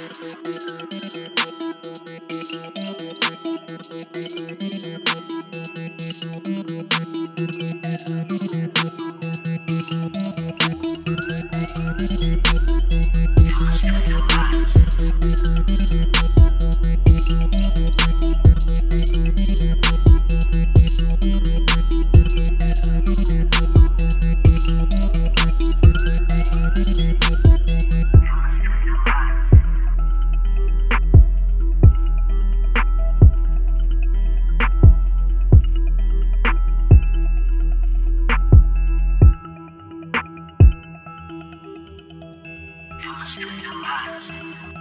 Illustrated lives. illustrate her eyes.